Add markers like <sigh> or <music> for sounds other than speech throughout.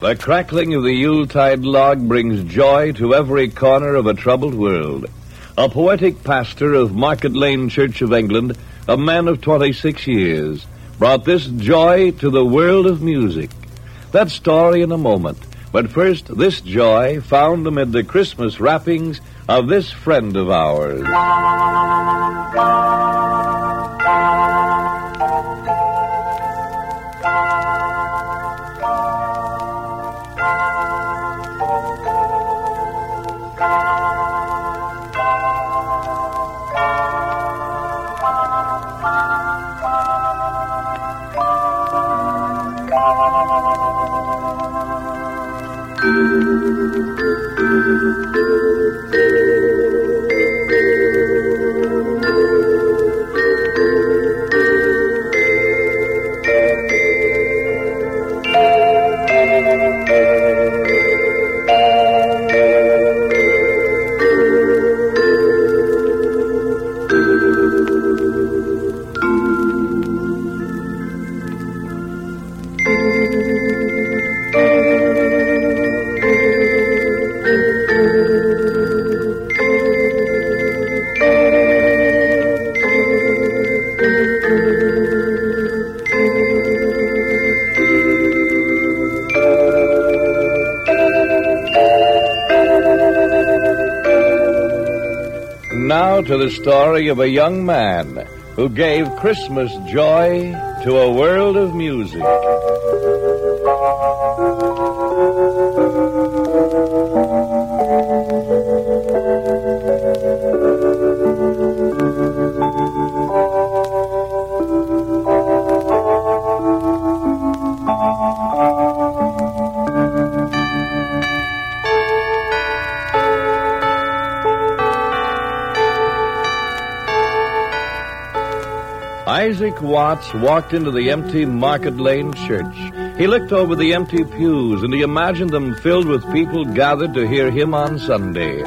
The crackling of the Yuletide log brings joy to every corner of a troubled world. A poetic pastor of Market Lane Church of England, a man of 26 years, brought this joy to the world of music. That story in a moment. But first, this joy found amid the Christmas wrappings of this friend of ours. Now the story of a young man who gave Christmas joy to a world of music. Isaac Watts walked into the empty Market Lane church. He looked over the empty pews and he imagined them filled with people gathered to hear him on Sunday.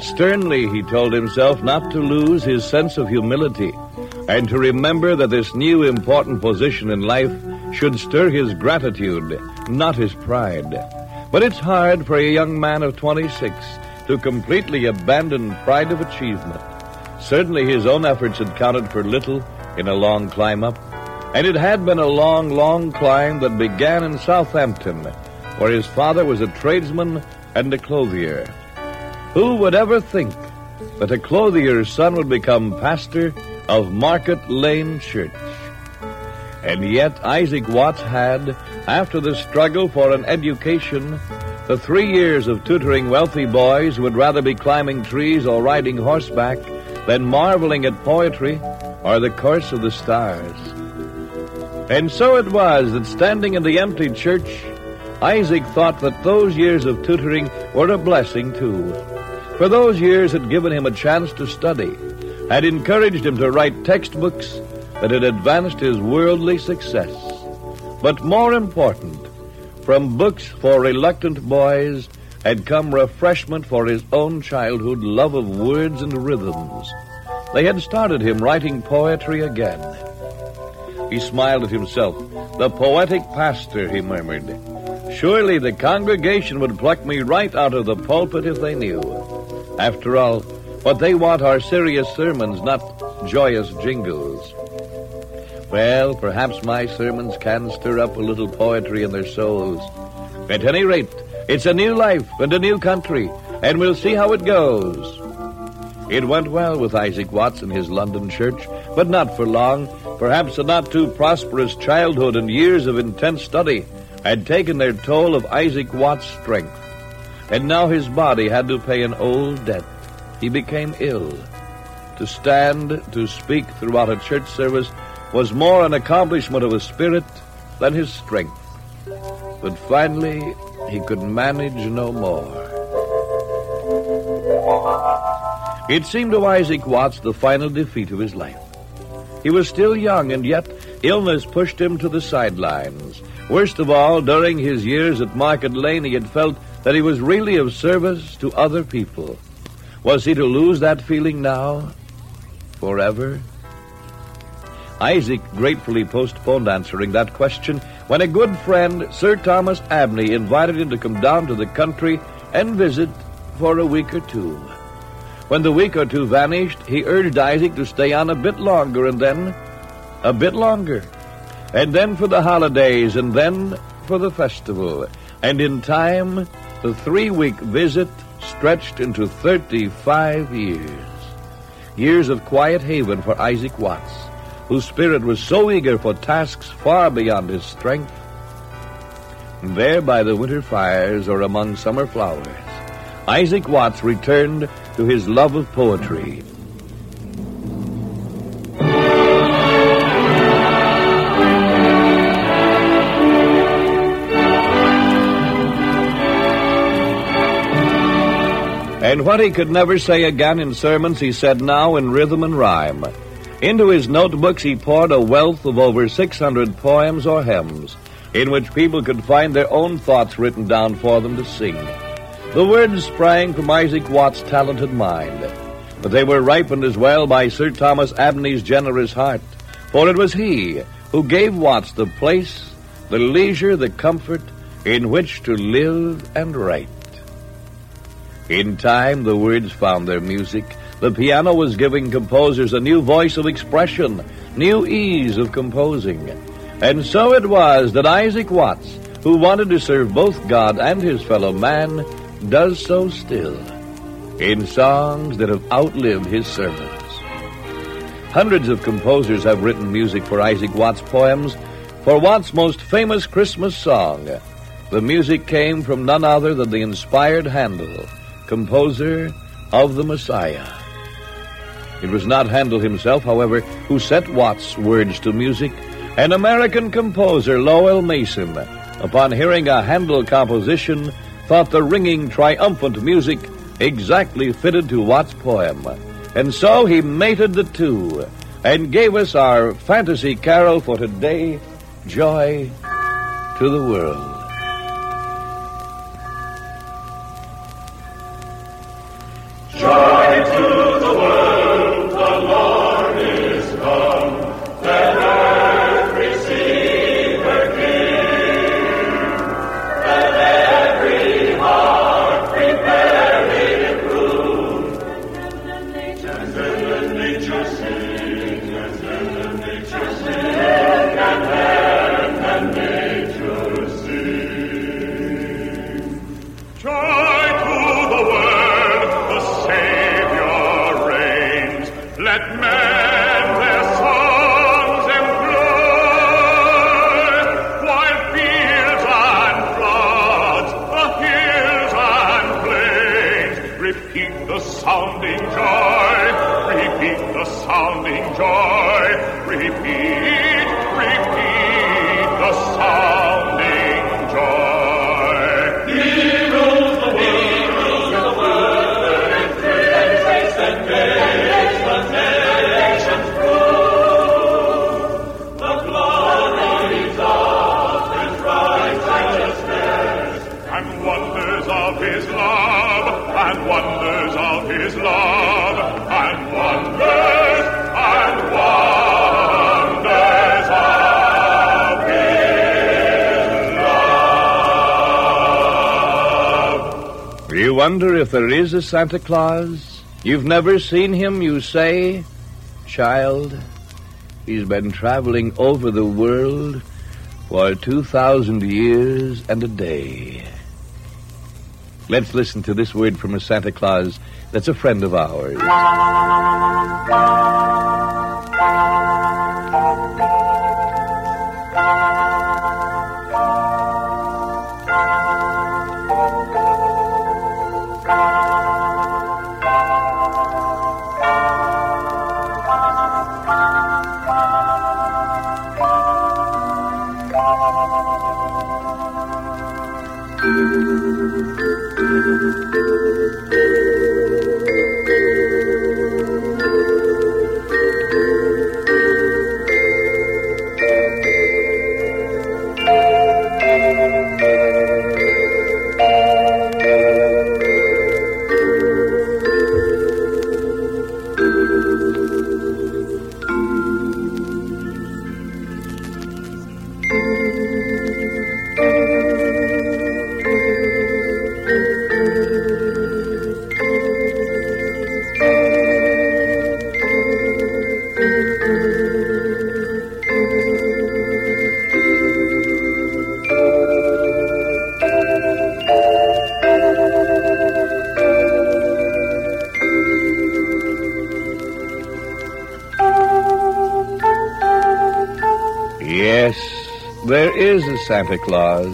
Sternly, he told himself not to lose his sense of humility and to remember that this new important position in life should stir his gratitude, not his pride. But it's hard for a young man of 26 to completely abandon pride of achievement. Certainly his own efforts had counted for little in a long climb up. And it had been a long, long climb that began in Southampton, where his father was a tradesman and a clothier. Who would ever think that a clothier's son would become pastor of Market Lane Church? And yet Isaac Watts had, after the struggle for an education, the three years of tutoring wealthy boys who would rather be climbing trees or riding horseback than marveling at poetry or the course of the stars. And so it was that standing in the empty church, Isaac thought that those years of tutoring were a blessing too. For those years had given him a chance to study, had encouraged him to write textbooks that had advanced his worldly success. But more important, from books for reluctant boys had come refreshment for his own childhood love of words and rhythms. They had started him writing poetry again. He smiled at himself. The poetic pastor, he murmured. Surely the congregation would pluck me right out of the pulpit if they knew. After all, what they want are serious sermons, not joyous jingles. Well, perhaps my sermons can stir up a little poetry in their souls. At any rate, it's a new life and a new country, and we'll see how it goes. It went well with Isaac Watts and his London church, but not for long. Perhaps a not too prosperous childhood and years of intense study had taken their toll of Isaac Watts' strength. And now his body had to pay an old debt. He became ill. To stand, to speak throughout a church service was more an accomplishment of his spirit than his strength. But finally, he could manage no more. It seemed to Isaac Watts the final defeat of his life. He was still young, and yet illness pushed him to the sidelines. Worst of all, during his years at Market Lane, he had felt that he was really of service to other people. Was he to lose that feeling now? Forever? Isaac gratefully postponed answering that question when a good friend, Sir Thomas Abney, invited him to come down to the country and visit for a week or two. When the week or two vanished, he urged Isaac to stay on a bit longer and then a bit longer. And then for the holidays and then for the festival. And in time, the three week visit stretched into 35 years. Years of quiet haven for Isaac Watts, whose spirit was so eager for tasks far beyond his strength. And there by the winter fires or among summer flowers, Isaac Watts returned to his love of poetry. And what he could never say again in sermons, he said now in rhythm and rhyme. Into his notebooks he poured a wealth of over 600 poems or hymns, in which people could find their own thoughts written down for them to sing. The words sprang from Isaac Watts' talented mind, but they were ripened as well by Sir Thomas Abney's generous heart, for it was he who gave Watts the place, the leisure, the comfort in which to live and write. In time, the words found their music. The piano was giving composers a new voice of expression, new ease of composing. And so it was that Isaac Watts, who wanted to serve both God and his fellow man, does so still in songs that have outlived his sermons. Hundreds of composers have written music for Isaac Watts' poems. For Watts' most famous Christmas song, the music came from none other than the inspired Handel, composer of the Messiah. It was not Handel himself, however, who set Watts' words to music. An American composer, Lowell Mason, upon hearing a Handel composition, thought the ringing, triumphant music exactly fitted to Watts' poem. And so he mated the two and gave us our fantasy carol for today, Joy to the World. Joy wonder if there is a Santa Claus? You've never seen him, you say? Child, he's been traveling over the world for 2,000 years and a day. Let's listen to this word from a Santa Claus that's a friend of ours. Música Santa Claus.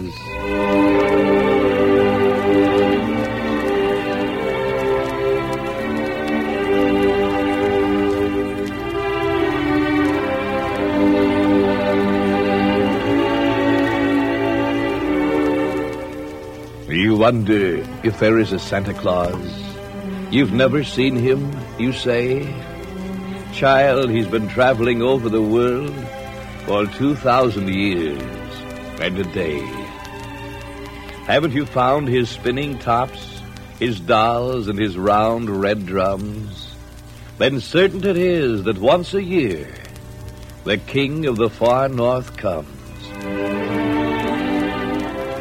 You wonder if there is a Santa Claus. You've never seen him, you say? Child, he's been traveling over the world for 2,000 years and a day. Haven't you found his spinning tops, his dolls, and his round red drums? Then certain it is that once a year the king of the far north comes.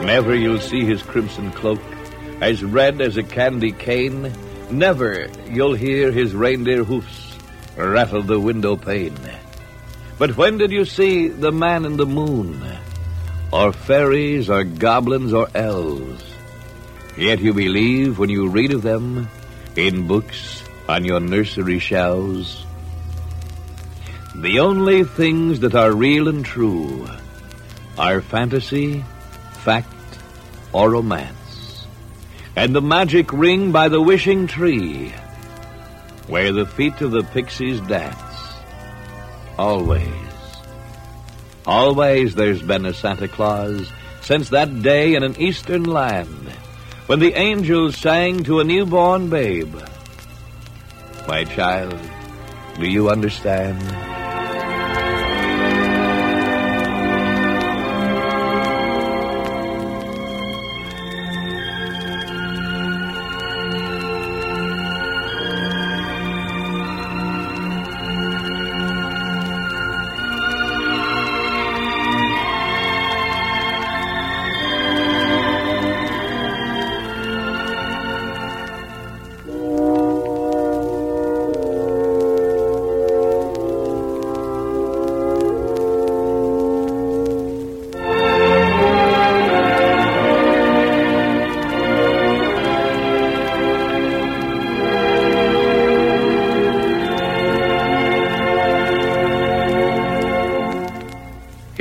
Never you'll see his crimson cloak, as red as a candy cane. Never you'll hear his reindeer hoofs rattle the window pane. But when did you see the man in the moon? Or fairies, or goblins, or elves? Yet you believe when you read of them in books on your nursery shelves. The only things that are real and true are fantasy, fact, or romance. And the magic ring by the wishing tree, where the feet of the pixies dance. Always. Always there's been a Santa Claus since that day in an eastern land when the angels sang to a newborn babe. My child, do you understand?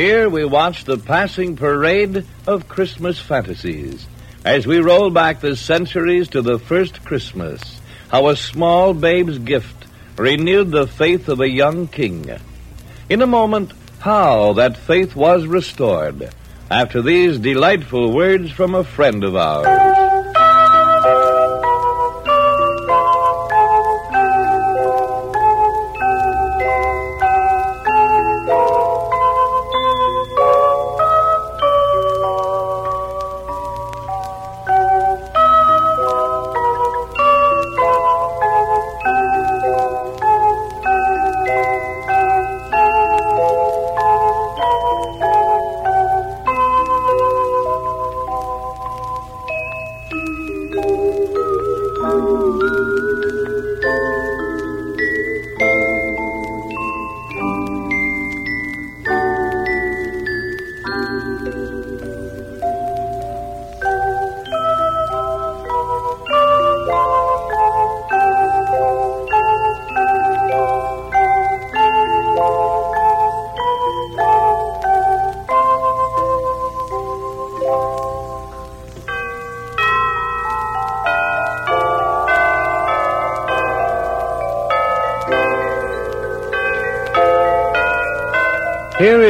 Here we watch the passing parade of Christmas fantasies as we roll back the centuries to the first Christmas. How a small babe's gift renewed the faith of a young king. In a moment, how that faith was restored after these delightful words from a friend of ours.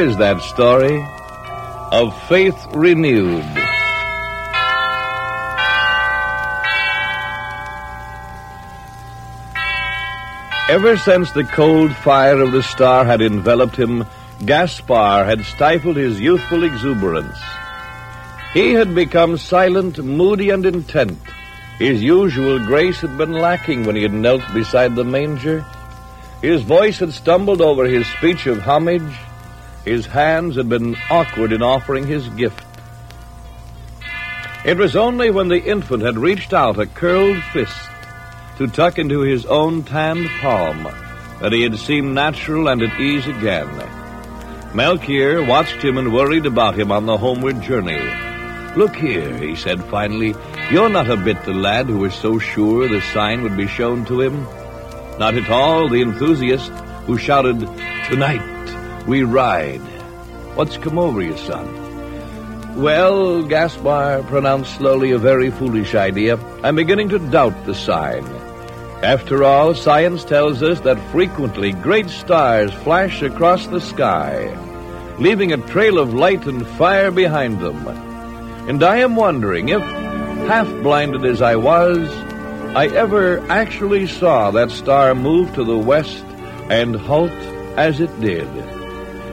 Is that story of faith renewed. Ever since the cold fire of the star had enveloped him, Gaspar had stifled his youthful exuberance. He had become silent, moody, and intent. His usual grace had been lacking when he had knelt beside the manger. His voice had stumbled over his speech of homage. His hands had been awkward in offering his gift. It was only when the infant had reached out a curled fist to tuck into his own tanned palm that he had seemed natural and at ease again. Melchior watched him and worried about him on the homeward journey. Look here, he said finally, you're not a bit the lad who was so sure the sign would be shown to him. Not at all the enthusiast who shouted, Tonight we ride. What's come over you, son? Well, Gaspar pronounced slowly, a very foolish idea. I'm beginning to doubt the sign. After all, science tells us that frequently great stars flash across the sky, leaving a trail of light and fire behind them. And I am wondering if, half blinded as I was, I ever actually saw that star move to the west and halt as it did.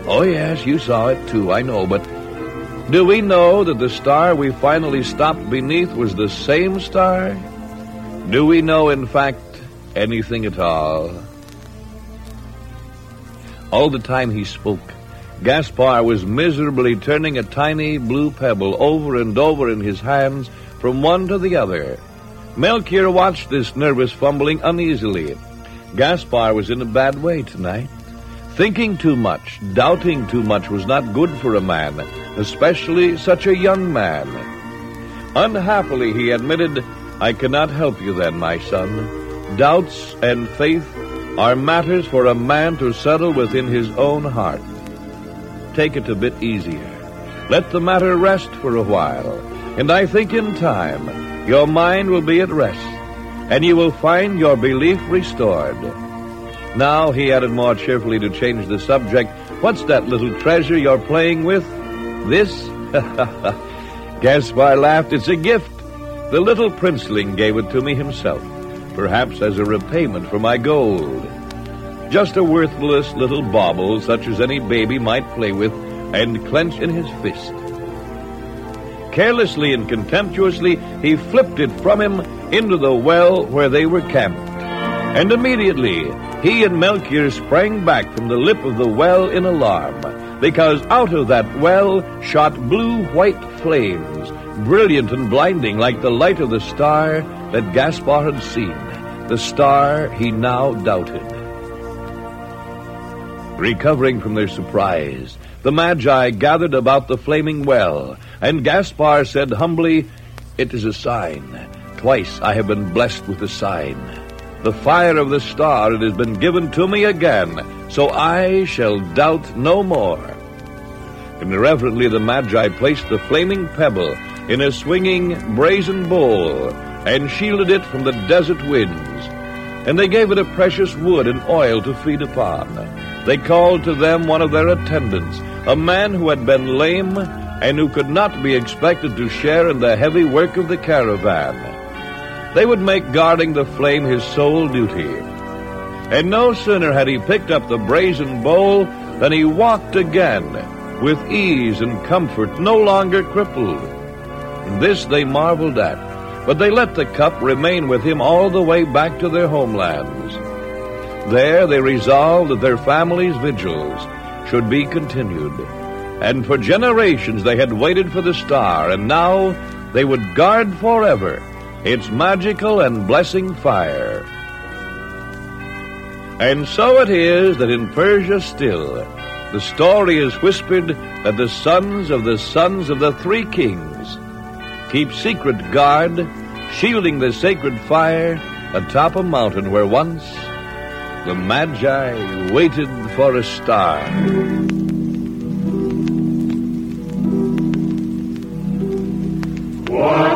Oh, yes, you saw it too, I know, but do we know that the star we finally stopped beneath was the same star? Do we know, in fact, anything at all? All the time he spoke, Gaspar was miserably turning a tiny blue pebble over and over in his hands from one to the other. Melchior watched this nervous fumbling uneasily. Gaspar was in a bad way tonight. Thinking too much, doubting too much was not good for a man, especially such a young man. Unhappily, he admitted, I cannot help you then, my son. Doubts and faith are matters for a man to settle within his own heart. Take it a bit easier. Let the matter rest for a while, and I think in time your mind will be at rest, and you will find your belief restored. Now, he added more cheerfully to change the subject, what's that little treasure you're playing with? This? <laughs> Gaspar laughed. It's a gift. The little princeling gave it to me himself, perhaps as a repayment for my gold. Just a worthless little bauble such as any baby might play with and clench in his fist. Carelessly and contemptuously, he flipped it from him into the well where they were camped. And immediately, he and Melchior sprang back from the lip of the well in alarm, because out of that well shot blue white flames, brilliant and blinding like the light of the star that Gaspar had seen, the star he now doubted. Recovering from their surprise, the Magi gathered about the flaming well, and Gaspar said humbly, It is a sign. Twice I have been blessed with a sign. The fire of the star, it has been given to me again, so I shall doubt no more. And reverently the Magi placed the flaming pebble in a swinging brazen bowl and shielded it from the desert winds. And they gave it a precious wood and oil to feed upon. They called to them one of their attendants, a man who had been lame and who could not be expected to share in the heavy work of the caravan. They would make guarding the flame his sole duty. And no sooner had he picked up the brazen bowl than he walked again, with ease and comfort, no longer crippled. This they marveled at, but they let the cup remain with him all the way back to their homelands. There they resolved that their families' vigils should be continued. And for generations they had waited for the star, and now they would guard forever its magical and blessing fire. And so it is that in Persia still, the story is whispered that the sons of the sons of the three kings keep secret guard, shielding the sacred fire atop a mountain where once the Magi waited for a star. What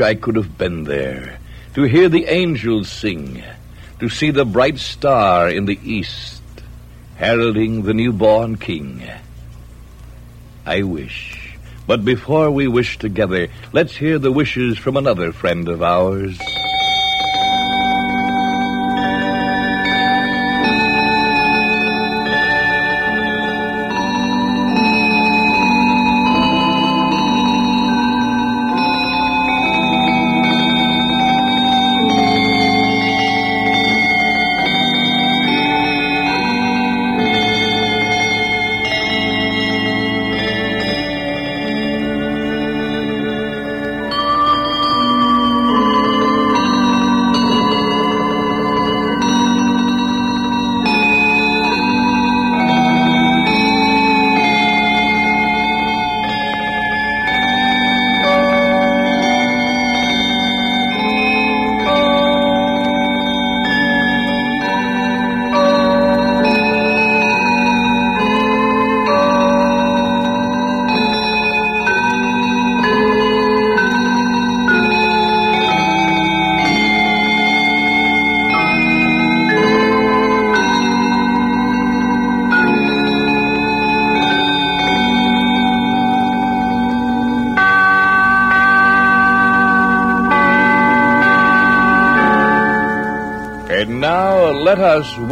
I could have been there to hear the angels sing, to see the bright star in the east heralding the newborn king. I wish. But before we wish together, let's hear the wishes from another friend of ours.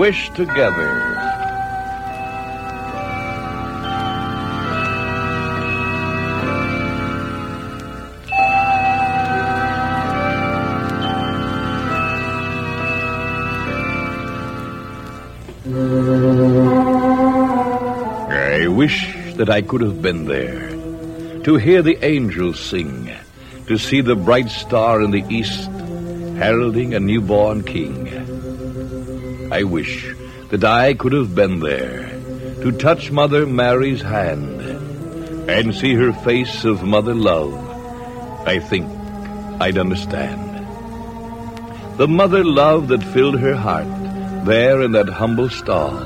Wish together. I wish that I could have been there to hear the angels sing, to see the bright star in the east heralding a newborn king. I wish that I could have been there to touch Mother Mary's hand and see her face of mother love. I think I'd understand. The mother love that filled her heart there in that humble stall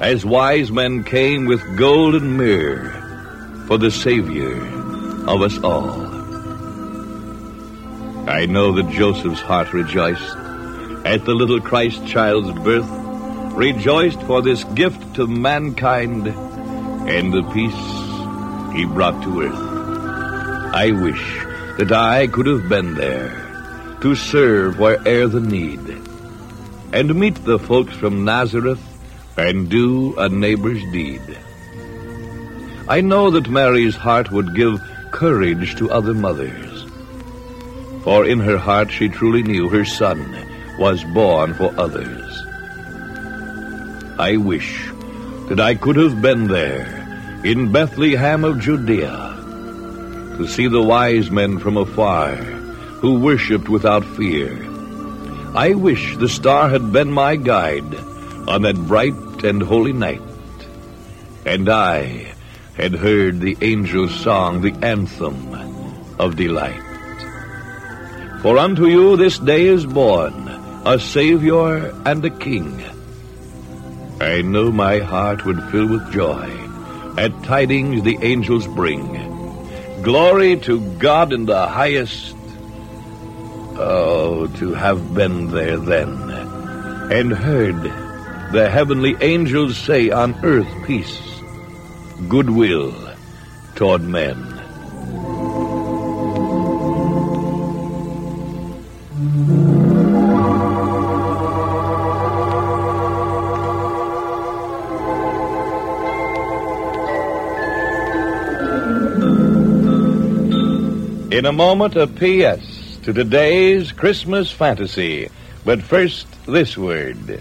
as wise men came with gold and myrrh for the Savior of us all. I know that Joseph's heart rejoiced at the little Christ child's birth, rejoiced for this gift to mankind and the peace he brought to earth. I wish that I could have been there to serve where'er the need and meet the folks from Nazareth and do a neighbor's deed. I know that Mary's heart would give courage to other mothers, for in her heart she truly knew her son was born for others. I wish that I could have been there in Bethlehem of Judea to see the wise men from afar who worshipped without fear. I wish the star had been my guide on that bright and holy night, and I had heard the angel's song, the anthem of delight. For unto you this day is born a Savior and a King. I know my heart would fill with joy at tidings the angels bring. Glory to God in the highest. Oh, to have been there then and heard the heavenly angels say on earth peace, goodwill toward men. In a moment, a P.S. to today's Christmas fantasy. But first, this word.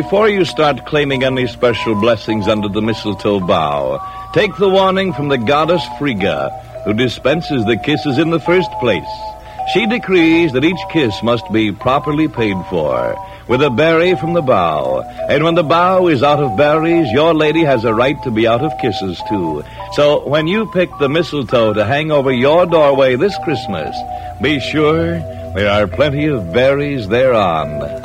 Before you start claiming any special blessings under the mistletoe bough, take the warning from the goddess Frigga, who dispenses the kisses in the first place. She decrees that each kiss must be properly paid for, with a berry from the bough. And when the bough is out of berries, your lady has a right to be out of kisses, too. So when you pick the mistletoe to hang over your doorway this Christmas, be sure there are plenty of berries thereon.